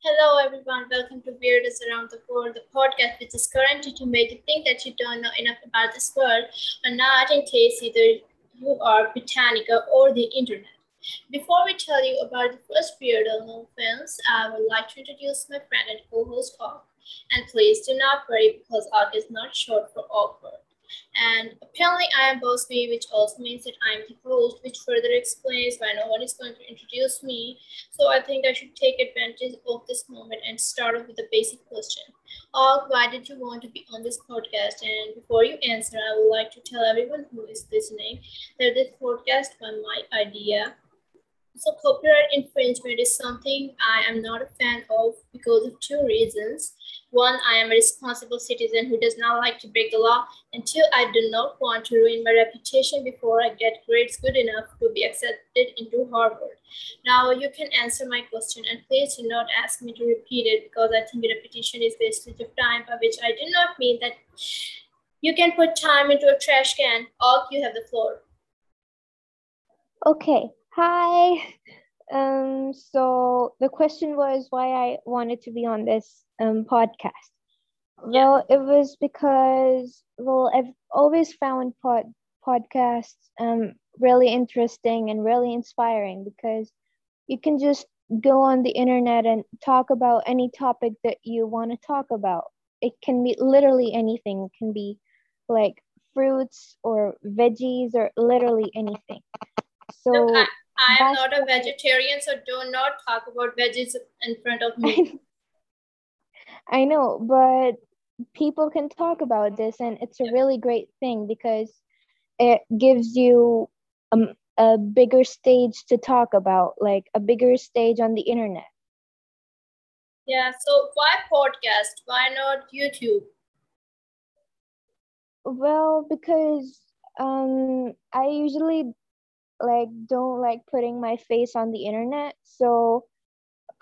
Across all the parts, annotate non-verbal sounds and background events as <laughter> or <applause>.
Hello, everyone. Welcome to Weirdest Around the World, the podcast which is currently to make you think that you don't know enough about this world, but not in case either you are Britannica or the internet. Before we tell you about the first Weirdo no films, I would like to introduce my friend and co-host Og. And please do not worry because Og is not short for awkward. And apparently I am boss B, which also means that I'm the host, which further explains why no one is going to introduce me. So I think I should take advantage of this moment and start off with a basic question. Og, why did you want to be on this podcast? And before you answer, I would like to tell everyone who is listening that this podcast was my idea. So copyright infringement is something I am not a fan of because of two reasons. One, I am a responsible citizen who does not like to break the law. And two, I do not want to ruin my reputation before I get grades good enough to be accepted into Harvard. Now, you can answer my question, and please do not ask me to repeat it because I think repetition is wastage of time, by which I do not mean that you can put time into a trash can. Og, you have the floor. Okay. Hi. Um, so the question was why I wanted to be on this um, podcast. Well, it was because well, I've always found pod podcasts um really interesting and really inspiring because you can just go on the internet and talk about any topic that you want to talk about. It can be literally anything. It can be like fruits or veggies or literally anything. So Look, I, am not a vegetarian, so do not talk about veggies in front of me. <laughs> I know, but people can talk about this, and it's a really great thing because it gives you um, a bigger stage to talk about, like a bigger stage on the internet. Yeah, so why podcast? Why not YouTube? Well, because um, I usually like don't like putting my face on the internet, so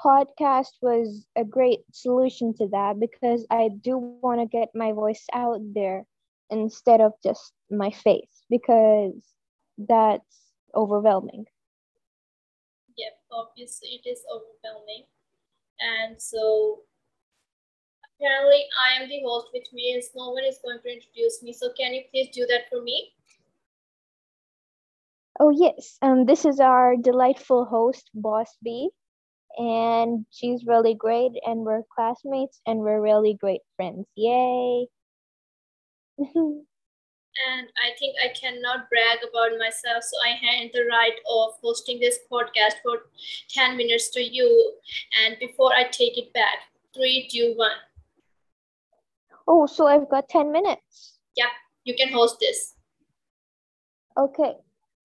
podcast was a great solution to that because I do want to get my voice out there instead of just my face because that's overwhelming. Yep, obviously it is overwhelming. And so apparently I am the host, which means no one is going to introduce me. So can you please do that for me? Oh yes, um this is our delightful host Boss B and she's really great and we're classmates and we're really great friends. Yay. <laughs> And I think I cannot brag about myself, so I hand the right of hosting this podcast for 10 minutes to you. And before I take it back, three, two, one. oh, so I've got 10 minutes. Yeah, you can host this. Okay,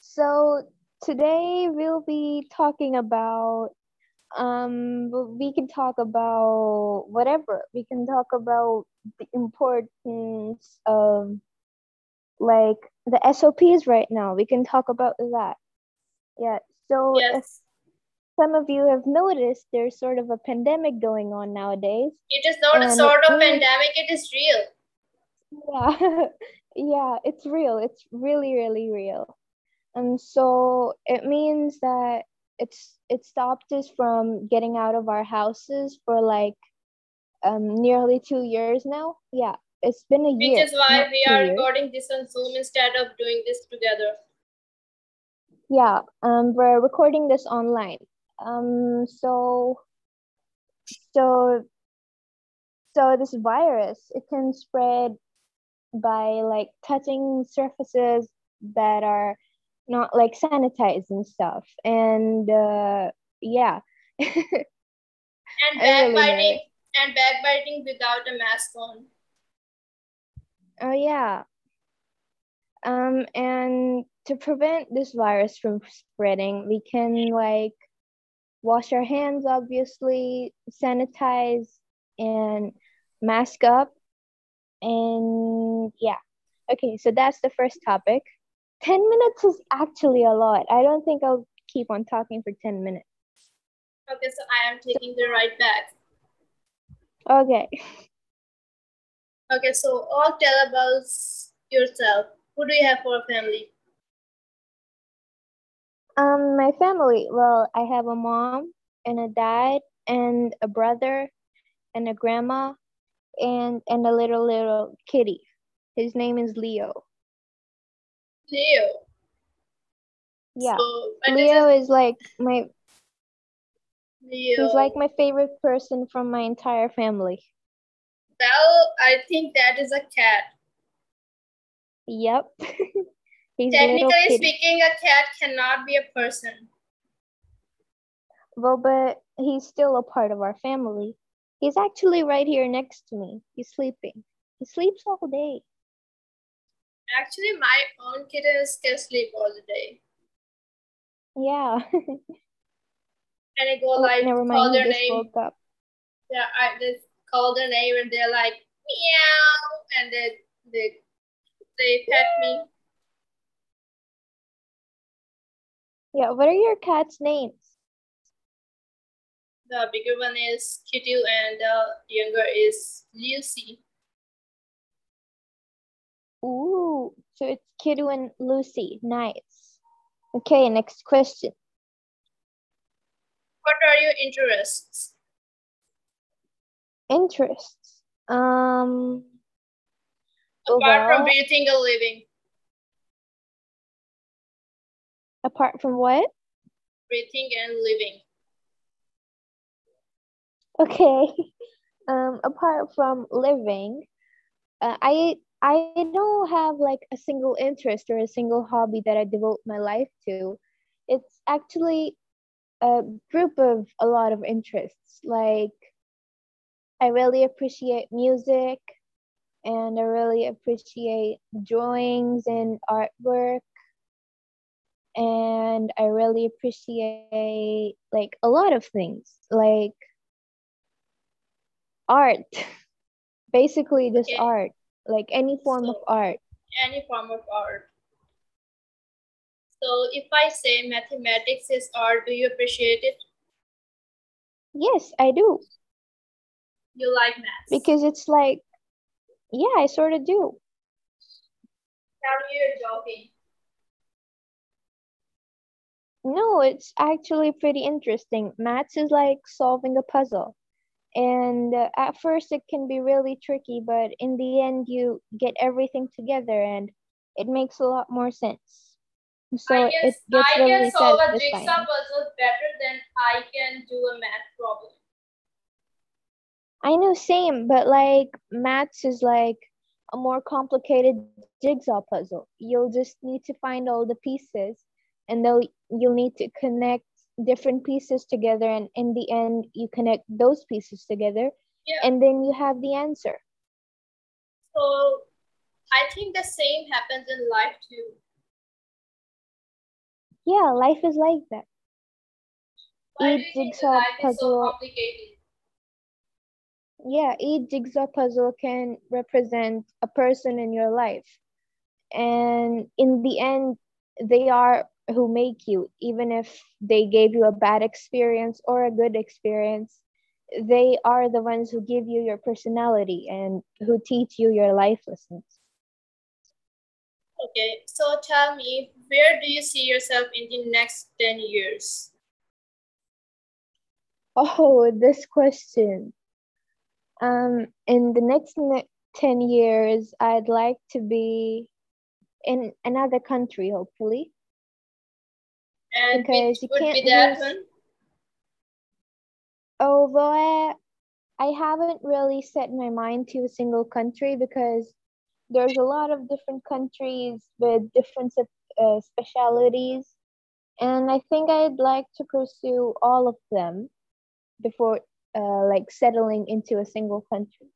so today we'll be talking about um we can talk about whatever. We can talk about the importance of like the SOPs right now. We can talk about that. Yeah. So Yes. some of you have noticed there's sort of a pandemic going on nowadays. It is not a sort of pandemic, it is real. Yeah, <laughs> yeah, it's real. It's really, really real. And so it means that it's it stopped us from getting out of our houses for like um nearly two years now. Yeah, it's been a Which year. Which is why we are years. recording this on Zoom instead of doing this together. Yeah, um, we're recording this online. Um, so, so, so this virus it can spread by like touching surfaces that are not like sanitized and stuff. And uh, yeah, <laughs> And really backbiting and backbiting without a mask on. oh yeah. Um, and to prevent this virus from spreading, we can like wash our hands, obviously, sanitize, and mask up. And yeah. Okay, so that's the first topic. 10 minutes is actually a lot. I don't think I'll keep on talking for 10 minutes. Okay, so I am taking the right back. Okay. Okay, so all tell about yourself. Who do you have for a family? Um, my family. Well, I have a mom and a dad and a brother and a grandma and and a little little kitty. His name is Leo. Leo. Yeah. So, Leo is like my Leo? he's like my favorite person from my entire family. Well, I think that is a cat. Yep. <laughs> Technically speaking, a cat cannot be a person. Well, but he's still a part of our family. He's actually right here next to me. He's sleeping. He sleeps all day. Actually, my own kittens can sleep all the day. Yeah. And I go Oh, like never call mind. He their name. woke up. Yeah, I just call their name and they're like meow, and they they they pet me. Yeah. What are your cat's names? The bigger one is Kitty and the younger is Lucy. Ooh. So it's Kiddo and Lucy. Nice. Okay. Next question. What are your interests? Interests. Um. Apart from breathing and living. apart from what? Breathing and living. Okay. <laughs> Um, apart from living, uh, I I don't have like a single interest or a single hobby that I devote my life to. It's actually a group of a lot of interests. Like I really appreciate music and I really appreciate drawings and artwork and I really appreciate like a lot of things like art <laughs> basically just Okay. art like any form of art Any form of art. So if I say mathematics is art, do you appreciate it? yes i do You like maths? because it's like yeah i sort of do Tell me you're joking. no it's actually pretty interesting maths is like solving a puzzle and uh, at first it can be really tricky but in the end you get everything together and it makes a lot more sense so I it guess gets I really can solve a jigsaw puzzle better than I can do a math problem. I know, same, but like maths is like a more complicated jigsaw puzzle. You'll just need to find all the pieces and they'll you'll need to connect different pieces together and in the end you connect those pieces together Yeah. and then you have the answer. So I think the same happens in life too. Yeah, life is like that. Why Each jigsaw is so puzzle yeah, each jigsaw puzzle can represent a person in your life. And in the end, they are who make you, even if they gave you a bad experience or a good experience. They are the ones who give you your personality and who teach you your life lessons. Okay, so tell me, where do you see yourself in the next 10 years? Oh, this question. Um, in the next ne- 10 years, I'd like to be in another country, hopefully. And Because you would can't that use- one? Although I, I haven't really set my mind to a single country because there's a lot of different countries with different uh, specialities. And I think I'd like to pursue all of them before uh, like settling into a single country.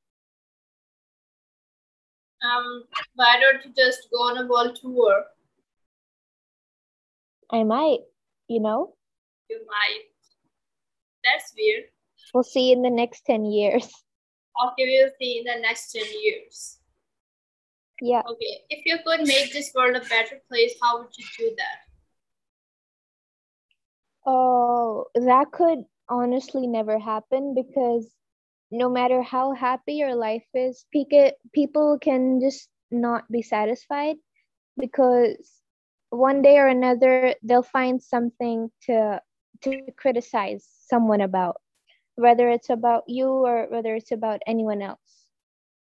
Um, why don't you just go on a world tour? I might, you know, You might. That's weird. we'll see in the next 10 years. Okay, we'll see in the next 10 years. Yeah. Okay, if you could make this world a better place, how would you do that? Oh, that could honestly never happen because no matter how happy your life is, people can just not be satisfied because one day or another they'll find something to to criticize someone about. whether it's about you or whether it's about anyone else.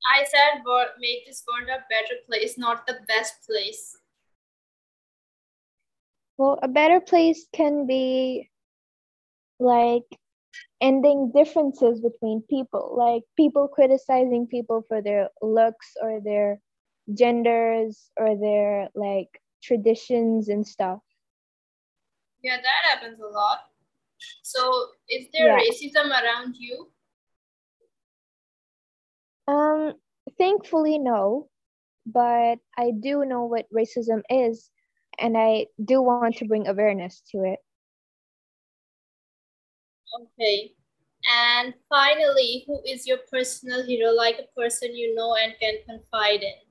I said make this world a better place, not the best place. Well, a better place can be like ending differences between people, like people criticizing people for their looks or their genders or their like traditions and stuff. Yeah, that happens a lot. So, is there yeah. racism around you? Um, thankfully, no. But I do know what racism is, and I do want to bring awareness to it. Okay. And finally, who is your personal hero, like a person you know and can confide in?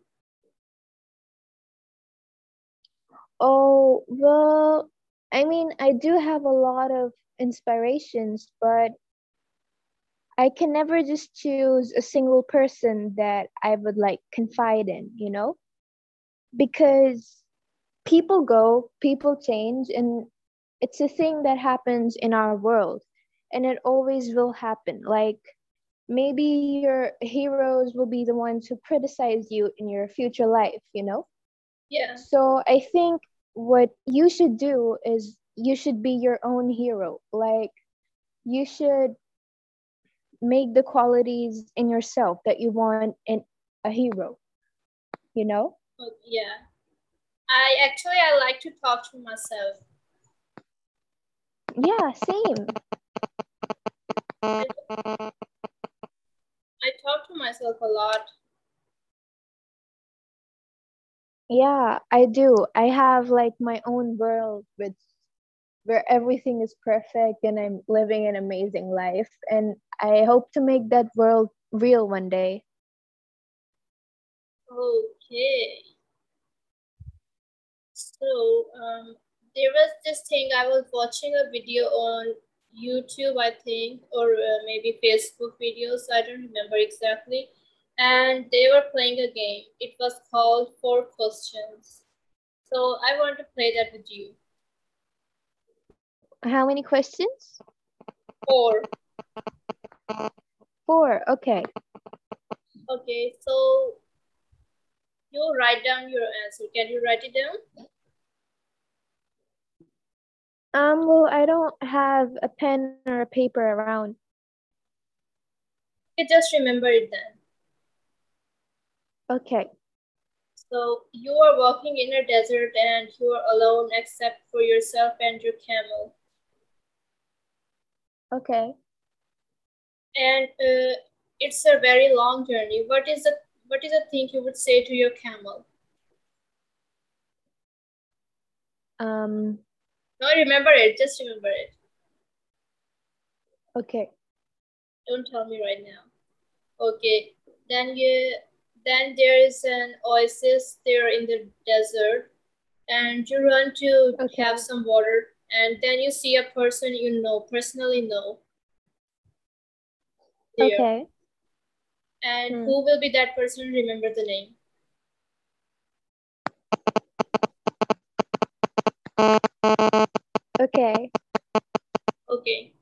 Oh, well, I mean, I do have a lot of inspirations, but I can never just choose a single person that I would like confide in, you know? Because people go, people change, and it's a thing that happens in our world, and it always will happen. Like, maybe your heroes will be the ones who criticize you in your future life, you know? Yeah. So I think what you should do is you should be your own hero. Like you should make the qualities in yourself that you want in a hero. You know? Yeah. I actually I like to talk to myself. Yeah, same. I, talk to myself a lot. Yeah, I do. I have like my own world with where everything is perfect and I'm living an amazing life. And I hope to make that world real one day. Okay. So, um, there was this thing I was watching a video on YouTube, I think, or uh, maybe Facebook videos. I don't remember exactly and they were playing a game. It was called Four Questions. So I want to play that with you. How many questions? Four. Four, okay. Okay, so you write down your answer. Can you write it down? Um, well, I don't have a pen or a paper around. You just remember it then. Okay. So you are walking in a desert and you are alone except for yourself and your camel. Okay. And uh, it's a very long journey. What is the what is the thing you would say to your camel? Um. No, remember it. Just remember it. Okay. Don't tell me right now. Okay. Then you then there is an oasis there in the desert and you run to okay. have some water and then you see a person you know personally know. There. okay. And hmm. who will be that person? Remember the name. Okay. Okay.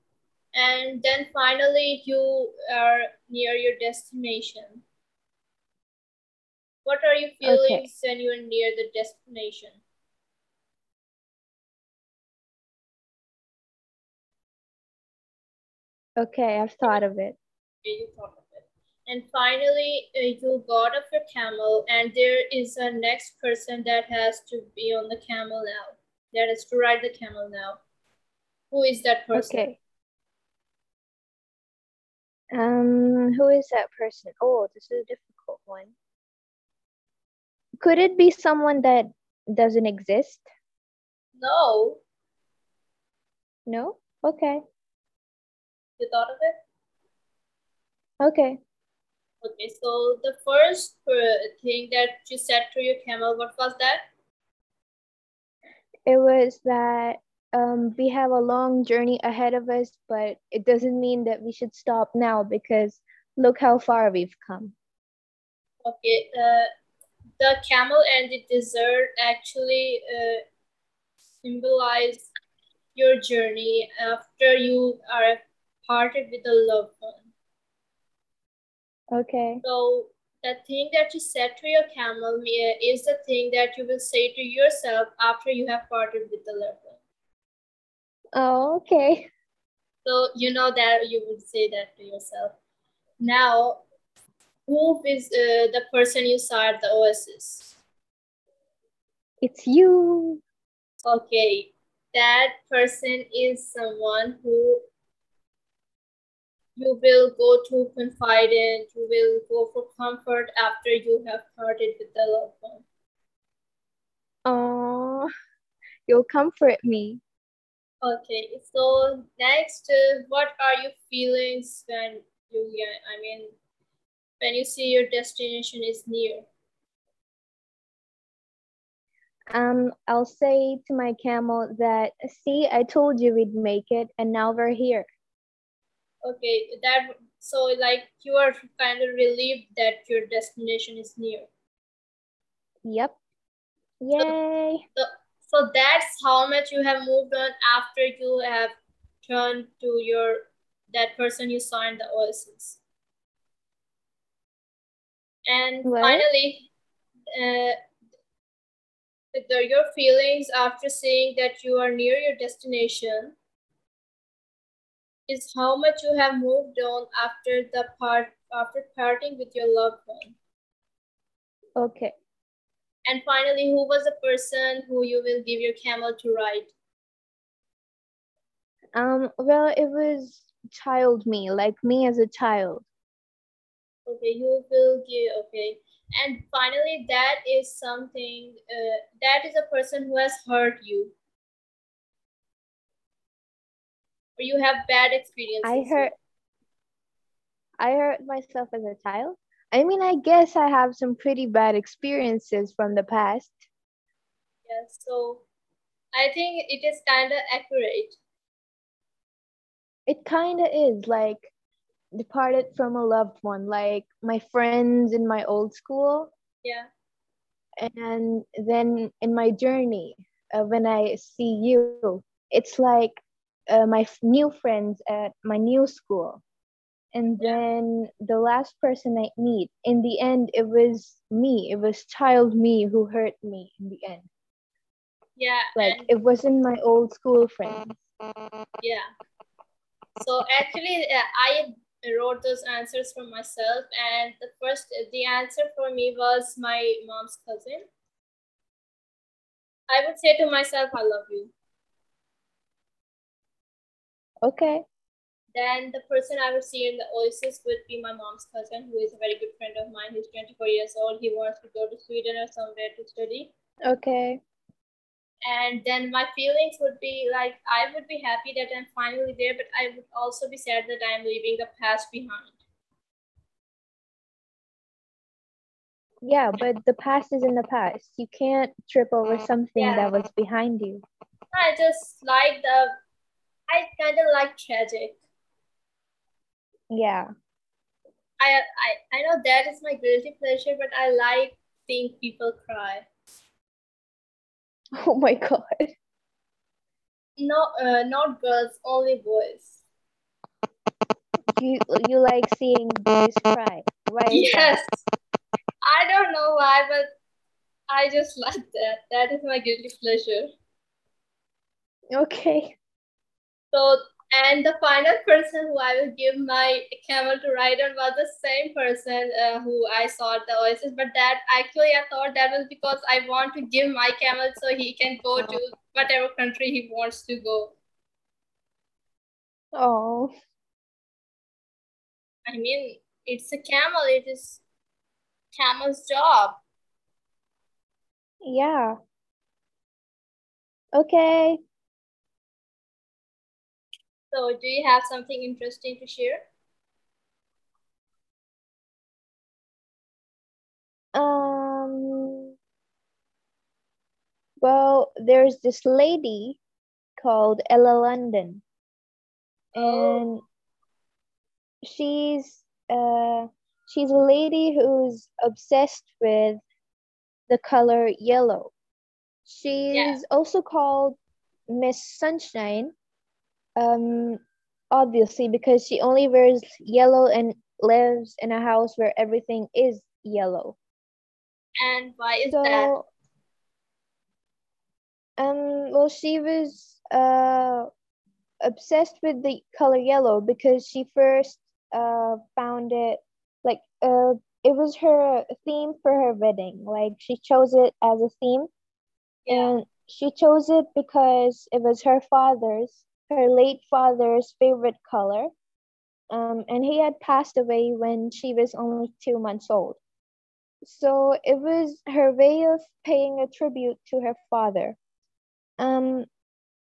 And then finally you are near your destination what are your feelings okay. when you're near the destination? Okay, I've thought of it. Okay, you thought of it. And finally, uh, you got off your camel, and there is a next person that has to be on the camel now. That is to ride the camel now. Who is that person? Okay. Um, who is that person? Oh, this is a difficult one could it be someone that doesn't exist? No. No? Okay. You thought of it? Okay. Okay, so the first thing that you said to your camel, what was that? It was that um, we have a long journey ahead of us, but it doesn't mean that we should stop now because look how far we've come. Okay, uh, the camel and the desert actually uh, symbolize your journey after you are parted with a loved one. Okay. So the thing that you said to your camel is the thing that you will say to yourself after you have parted with the loved one. Oh, okay. So you know that you would say that to yourself. Now, who is uh, the person you saw at the oasis? It's you. Okay, that person is someone who you will go to confide in, you will go for comfort after you have parted with the loved one. Oh, you'll comfort me. Okay, so next, uh, what are your feelings when you, I mean, when you see your destination is near? Um, I'll say to my camel that, see, I told you we'd make it, and now we're here. Okay, that so like you are kind of relieved that your destination is near. Yep. Yay. So, so, so that's how much you have moved on after you have turned to your that person you saw in the oasis. And what? finally, uh, the, your feelings after seeing that you are near your destination is how much you have moved on after the part after parting with your loved one. Okay. And finally, who was the person who you will give your camel to ride? Um, well, it was child me, like me as a child. Okay, you will give, okay. And finally, that is something, uh, that is a person who has hurt you. or you have bad experiences? I hurt. I hurt myself as a child. I mean, I guess I have some pretty bad experiences from the past. Yeah, so I think it is kind of accurate. It kind of is like departed from a loved one, like my friends in my old school. Yeah. And then in my journey, uh, when I see you, it's like uh, my new friends at my new school. And then the last person i meet in the end it was me. It was child me who hurt me in the end. Yeah like it wasn't my old school friends. Yeah. So actually uh, i wrote those answers for myself and the first the answer for me was my mom's cousin i would say to myself i love you Okay. Then the person I would see in the Oasis would be my mom's cousin, who is a very good friend of mine. He's 24 years old. He wants to go to Sweden or somewhere to study. Okay. And then my feelings would be like I would be happy that I'm finally there, but I would also be sad that I'm leaving the past behind. Yeah, but the past is in the past. You can't trip over mm, something yeah. that was behind you. I just like the I kind of like tragic. Yeah. I, I I know that is my guilty pleasure, but I like seeing people cry. <laughs> Oh my god. No, uh, not girls, only boys. You you like seeing boys cry? Why? Yes. I don't know why, but I just like that. That is my guilty pleasure. Okay. So, and the final person who I will give my camel to ride on was the same person uh, who I saw at the Oasis. But that actually, I thought that was because I want to give my camel so he can go to whatever country he wants to go. Oh. I mean, it's a camel. It is camel's job. Yeah. Okay. So do you have something interesting to share? Um, well, there's this lady called Ella London. Oh. And she's uh she's a lady who's obsessed with the color yellow. She's yeah. also called Miss Sunshine um, obviously because she only wears yellow and lives in a house where everything is yellow. And why is so, that? Um, well, she was uh obsessed with the color yellow because she first uh found it like uh it was her theme for her wedding. Like she chose it as a theme, yeah. and she chose it because it was her father's, her late father's favorite color. Um, and he had passed away when she was only two months old. So it was her way of paying a tribute to her father. Um,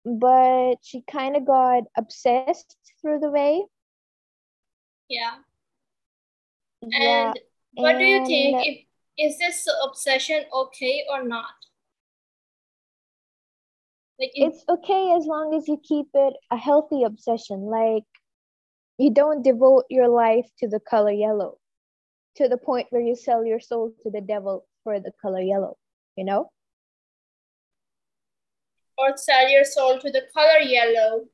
but she kind of got obsessed through the way. Yeah. yeah. And what do you think? If, is this obsession okay or not? Like it's okay as long as you keep it a healthy obsession. Like you don't devote your life to the color yellow to the point where you sell your soul to the devil for the color yellow, you know? Or sell your soul to the color yellow.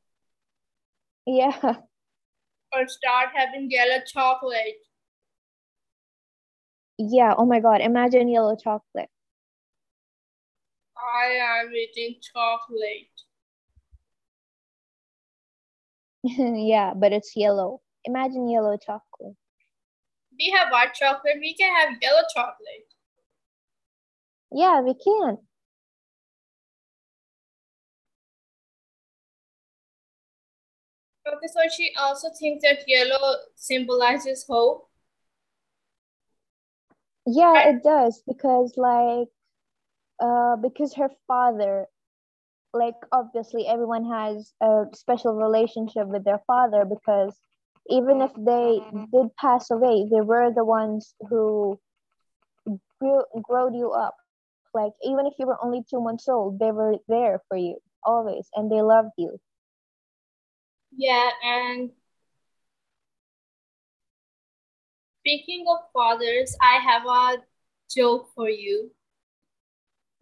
Yeah. Or start having yellow chocolate. Yeah, oh my god, imagine yellow chocolate. I am eating chocolate. <laughs> yeah, but it's yellow. Imagine yellow chocolate. We have white chocolate, we can have yellow chocolate. Yeah, we can. Okay, so she also thinks that yellow symbolizes hope. Yeah, it does because like uh because her father like obviously everyone has a special relationship with their father because even if they did pass away, they were the ones who grew, growed you up. Like even if you were only two months old, they were there for you always, and they loved you. Yeah, and speaking of fathers, I have a joke for you.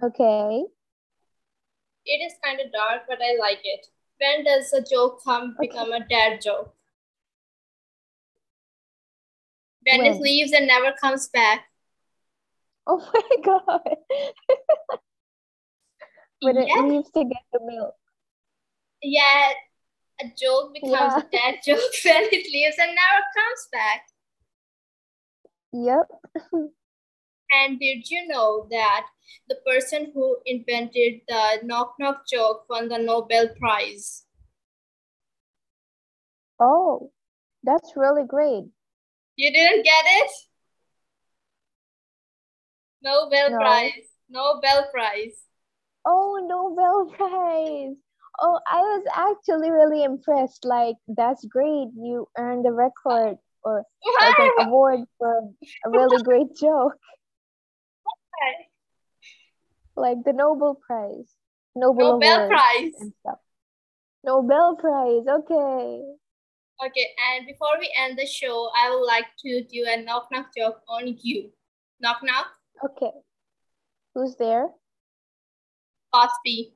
Okay. It is kind of dark, but I like it. When does a joke come okay. become a dad joke? When, when it leaves and never comes back. Oh <laughs> my god. when it leaves to get the milk. Yeah, a joke becomes yeah. a dad joke <laughs> when it leaves and never comes back. Yep. <laughs> and did you know that the person who invented the knock knock joke won the Nobel Prize? Oh, that's really great. You didn't get it? Nobel no. Prize. Nobel Prize. Oh, Nobel <laughs> Prize. Oh, I was actually really impressed. Like, that's great. You earned a record or like an <laughs> award for a really great joke. Like the Nobel Prize. Nobel, Nobel Prize. And stuff. Nobel Prize. Okay. Okay, and before we end the show, I would like to do a knock knock joke on you. Knock knock. Okay. Who's there? Boss B.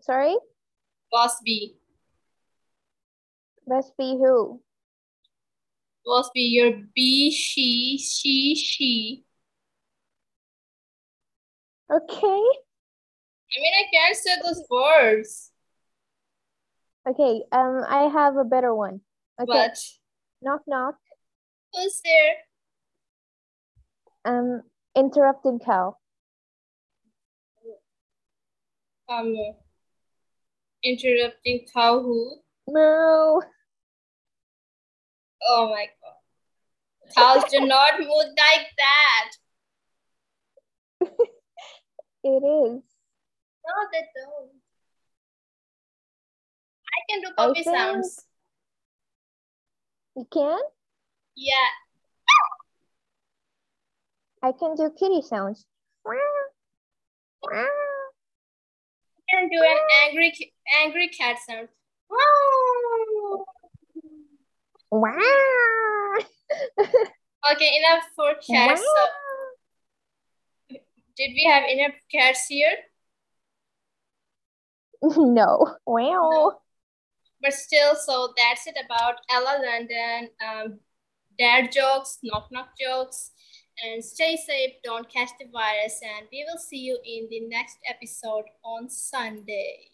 Sorry? Boss B. Boss B who? Boss be your B, she, she, she. Okay. I mean, I can't say those words. Okay, um, I have a better one. Okay. What? Knock knock. Who's there? Um, interrupting cow. Um, interrupting cow who? Moo. Oh my god. Cows do not move like that. <laughs> it is. No, they don't. I can do puppy sounds. You can? Yeah. I can do kitty sounds. I can do an angry angry cat sound. Wow. <laughs> okay, enough for cats. Wow. So, did we have enough cats here? <laughs> No. Wow. No. But still, so that's it about Ella London. Um, dad jokes, knock knock jokes. And stay safe, don't catch the virus, and we will see you in the next episode on Sunday.